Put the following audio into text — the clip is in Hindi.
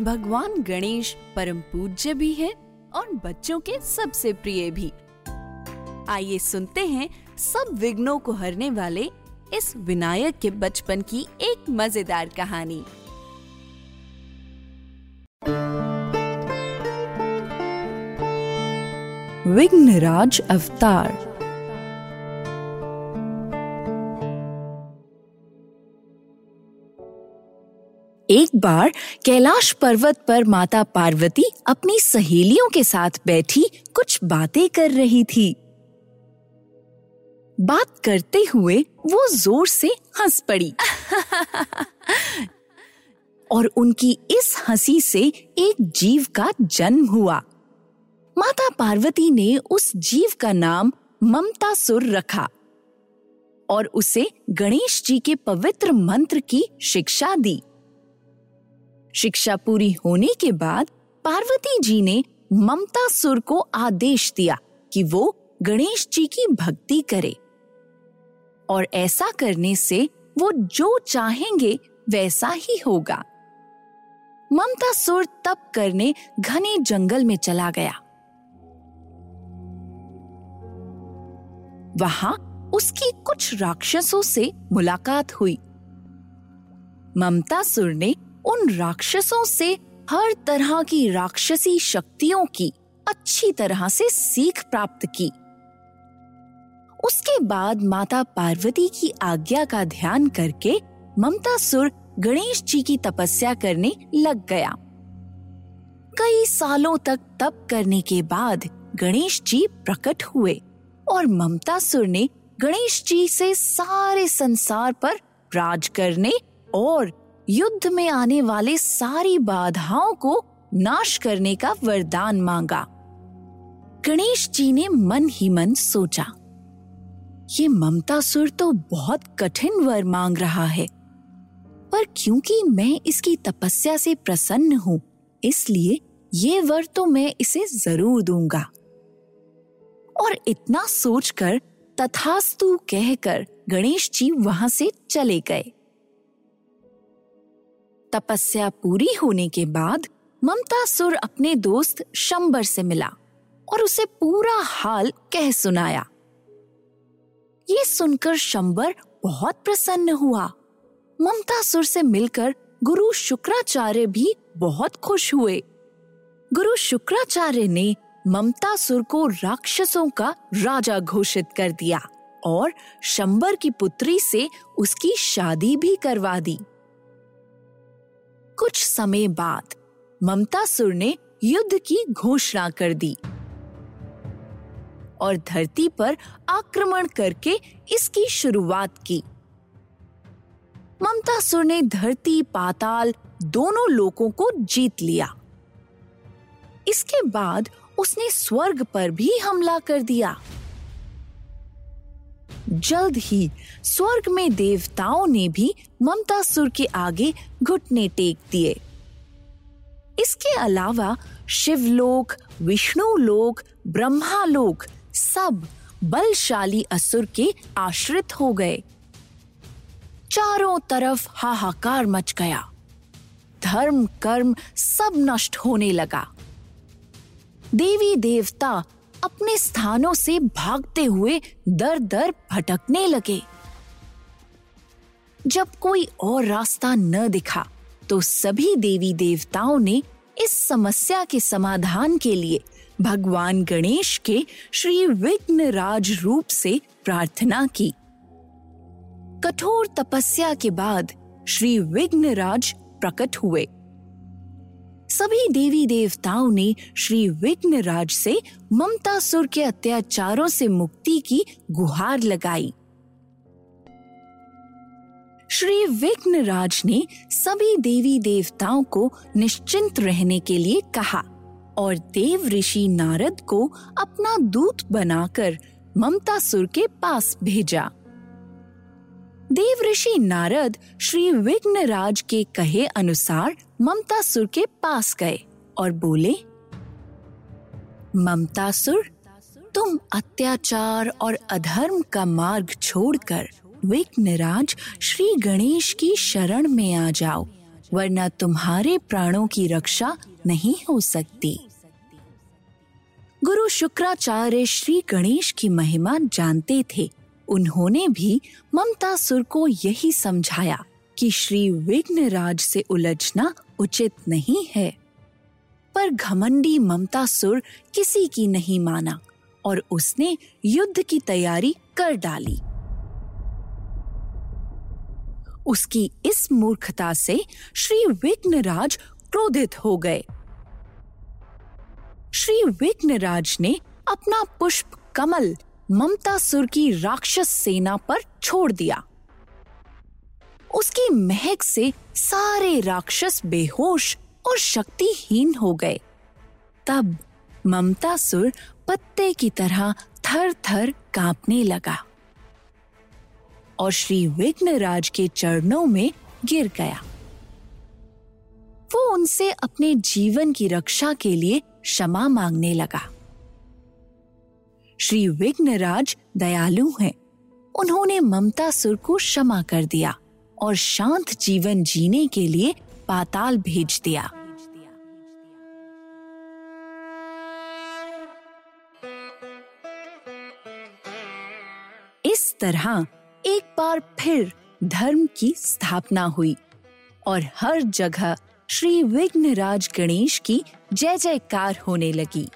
भगवान गणेश परम पूज्य भी है और बच्चों के सबसे प्रिय भी। आइए सुनते हैं सब विघ्नों को हरने वाले इस विनायक के बचपन की एक मज़ेदार कहानी। विघ्नराज अवतार एक बार कैलाश पर्वत पर माता पार्वती अपनी सहेलियों के साथ बैठी कुछ बातें कर रही थी। बात करते हुए वो ज़ोर से हंस पड़ी। और उनकी इस हँसी से एक जीव का जन्म हुआ। माता पार्वती ने उस जीव का नाम ममता सुर रखा और उसे गणेश जी के पवित्र मंत्र की शिक्षा दी। शिक्षा पूरी होने के बाद पार्वती जी ने ममता सुर को आदेश दिया कि वो गणेश जी की भक्ति करे। और ऐसा करने से वो जो चाहेंगे वैसा ही होगा। ममता सुर तप करने घने जंगल में चला गया। वहाँ उसकी कुछ राक्षसों से मुलाकात हुई। ममता सुर ने उन राक्षसों से, हर तरह की राक्षसी शक्तियों की अच्छी तरह से सीख प्राप्त की। उसके बाद माता पार्वती की आज्ञा का ध्यान करके ममता सुर गणेश जी की तपस्या करने लग गया। कई सालों तक तप करने के बाद गणेश जी प्रकट हुए और ममता सुर ने गणेश जी से सारे संसार पर राज करने और युद्ध में आने वाले सारी बाधाओं को नाश करने का वरदान मांगा। गणेश जी ने मन ही मन सोचा, ये ममता सुर तो बहुत कठिन वर मांग रहा है, पर क्योंकि मैं इसकी तपस्या से प्रसन्न हूँ, इसलिए ये वर तो मैं इसे ज़रूर दूँगा। और इतना सोचकर तथास्तु कहकर गणेश जी वहाँ से चले गए। तपस्या पूरी होने के बाद ममता सुर अपने दोस्त शंबर से मिला और उसे पूरा हाल कह सुनाया। ये सुनकर शंबर बहुत प्रसन्न हुआ। ममता सुर से मिलकर गुरु शुक्राचार्य भी बहुत खुश हुए। गुरु शुक्राचार्य ने ममता सुर को राक्षसों का राजा घोषित कर दिया और शंबर की पुत्री से उसकी शादी भी करवा दी। कुछ समय बाद ममता सुर ने युद्ध की घोषणा कर दी और धरती पर आक्रमण करके इसकी शुरुआत की। ममता सुर ने धरती, पाताल दोनों लोगों को जीत लिया। इसके बाद उसने स्वर्ग पर भी हमला कर दिया। जल्द ही स्वर्ग में देवताओं ने भी ममता सुर के आगे घुटने टेक दिए। इसके अलावा शिवलोक, विष्णु लोक, ब्रह्मा लोक सब बलशाली असुर के आश्रित हो गए। चारों तरफ़ हाहाकार मच गया। धर्म कर्म सब नष्ट होने लगा। देवी देवता अपने स्थानों से भागते हुए दर दर भटकने लगे। जब कोई और रास्ता न दिखा तो सभी देवी देवताओं ने इस समस्या के समाधान के लिए भगवान गणेश के श्री विघ्न राज रूप से प्रार्थना की। कठोर तपस्या के बाद श्री विघ्न राज प्रकट हुए। सभी देवी देवताओं ने श्री विघ्न राज से ममता सुर के अत्याचारों से मुक्ति की गुहार लगाई। श्री विघ्न राज ने सभी देवी देवताओं को निश्चिंत रहने के लिए कहा और देव ऋषि नारद को अपना दूत बनाकर ममता सुर के पास भेजा। देव ऋषि नारद श्री विघ्न राज के कहे अनुसार ममता सुर के पास गए और बोले, ममता सुर, तुम अत्याचार और अधर्म का मार्ग छोड़कर विघ्नराज श्री गणेश की शरण में आ जाओ, वरना तुम्हारे प्राणों की रक्षा नहीं हो सकती। गुरु शुक्राचार्य श्री गणेश की महिमा जानते थे। उन्होंने भी ममतासुर को यही समझाया कि श्री विघ्नराज से उलझना उचित नहीं है। पर घमंडी ममतासुर किसी की नहीं माना और उसने युद्ध की तैयारी कर डाली। उसकी इस मूर्खता से श्री विघ्नराज क्रोधित हो गए। श्री विघ्नराज ने अपना पुष्प कमल ममतासुर की राक्षस सेना पर छोड़ दिया। उसकी महक से सारे राक्षस बेहोश और शक्तिहीन हो गए। तब ममता सुर पत्ते की तरह थर थर कांपने लगा और श्री विघ्नराज के चरणों में गिर गया। वो उनसे अपने जीवन की रक्षा के लिए क्षमा मांगने लगा। श्री विघ्नराज दयालु हैं। उन्होंने ममता सुर को क्षमा कर दिया। और शांत जीवन जीने के लिए पाताल भेज दिया। इस तरह एक बार फिर धर्म की स्थापना हुई और हर जगह श्री विघ्नराज गणेश की जय जयकार होने लगी।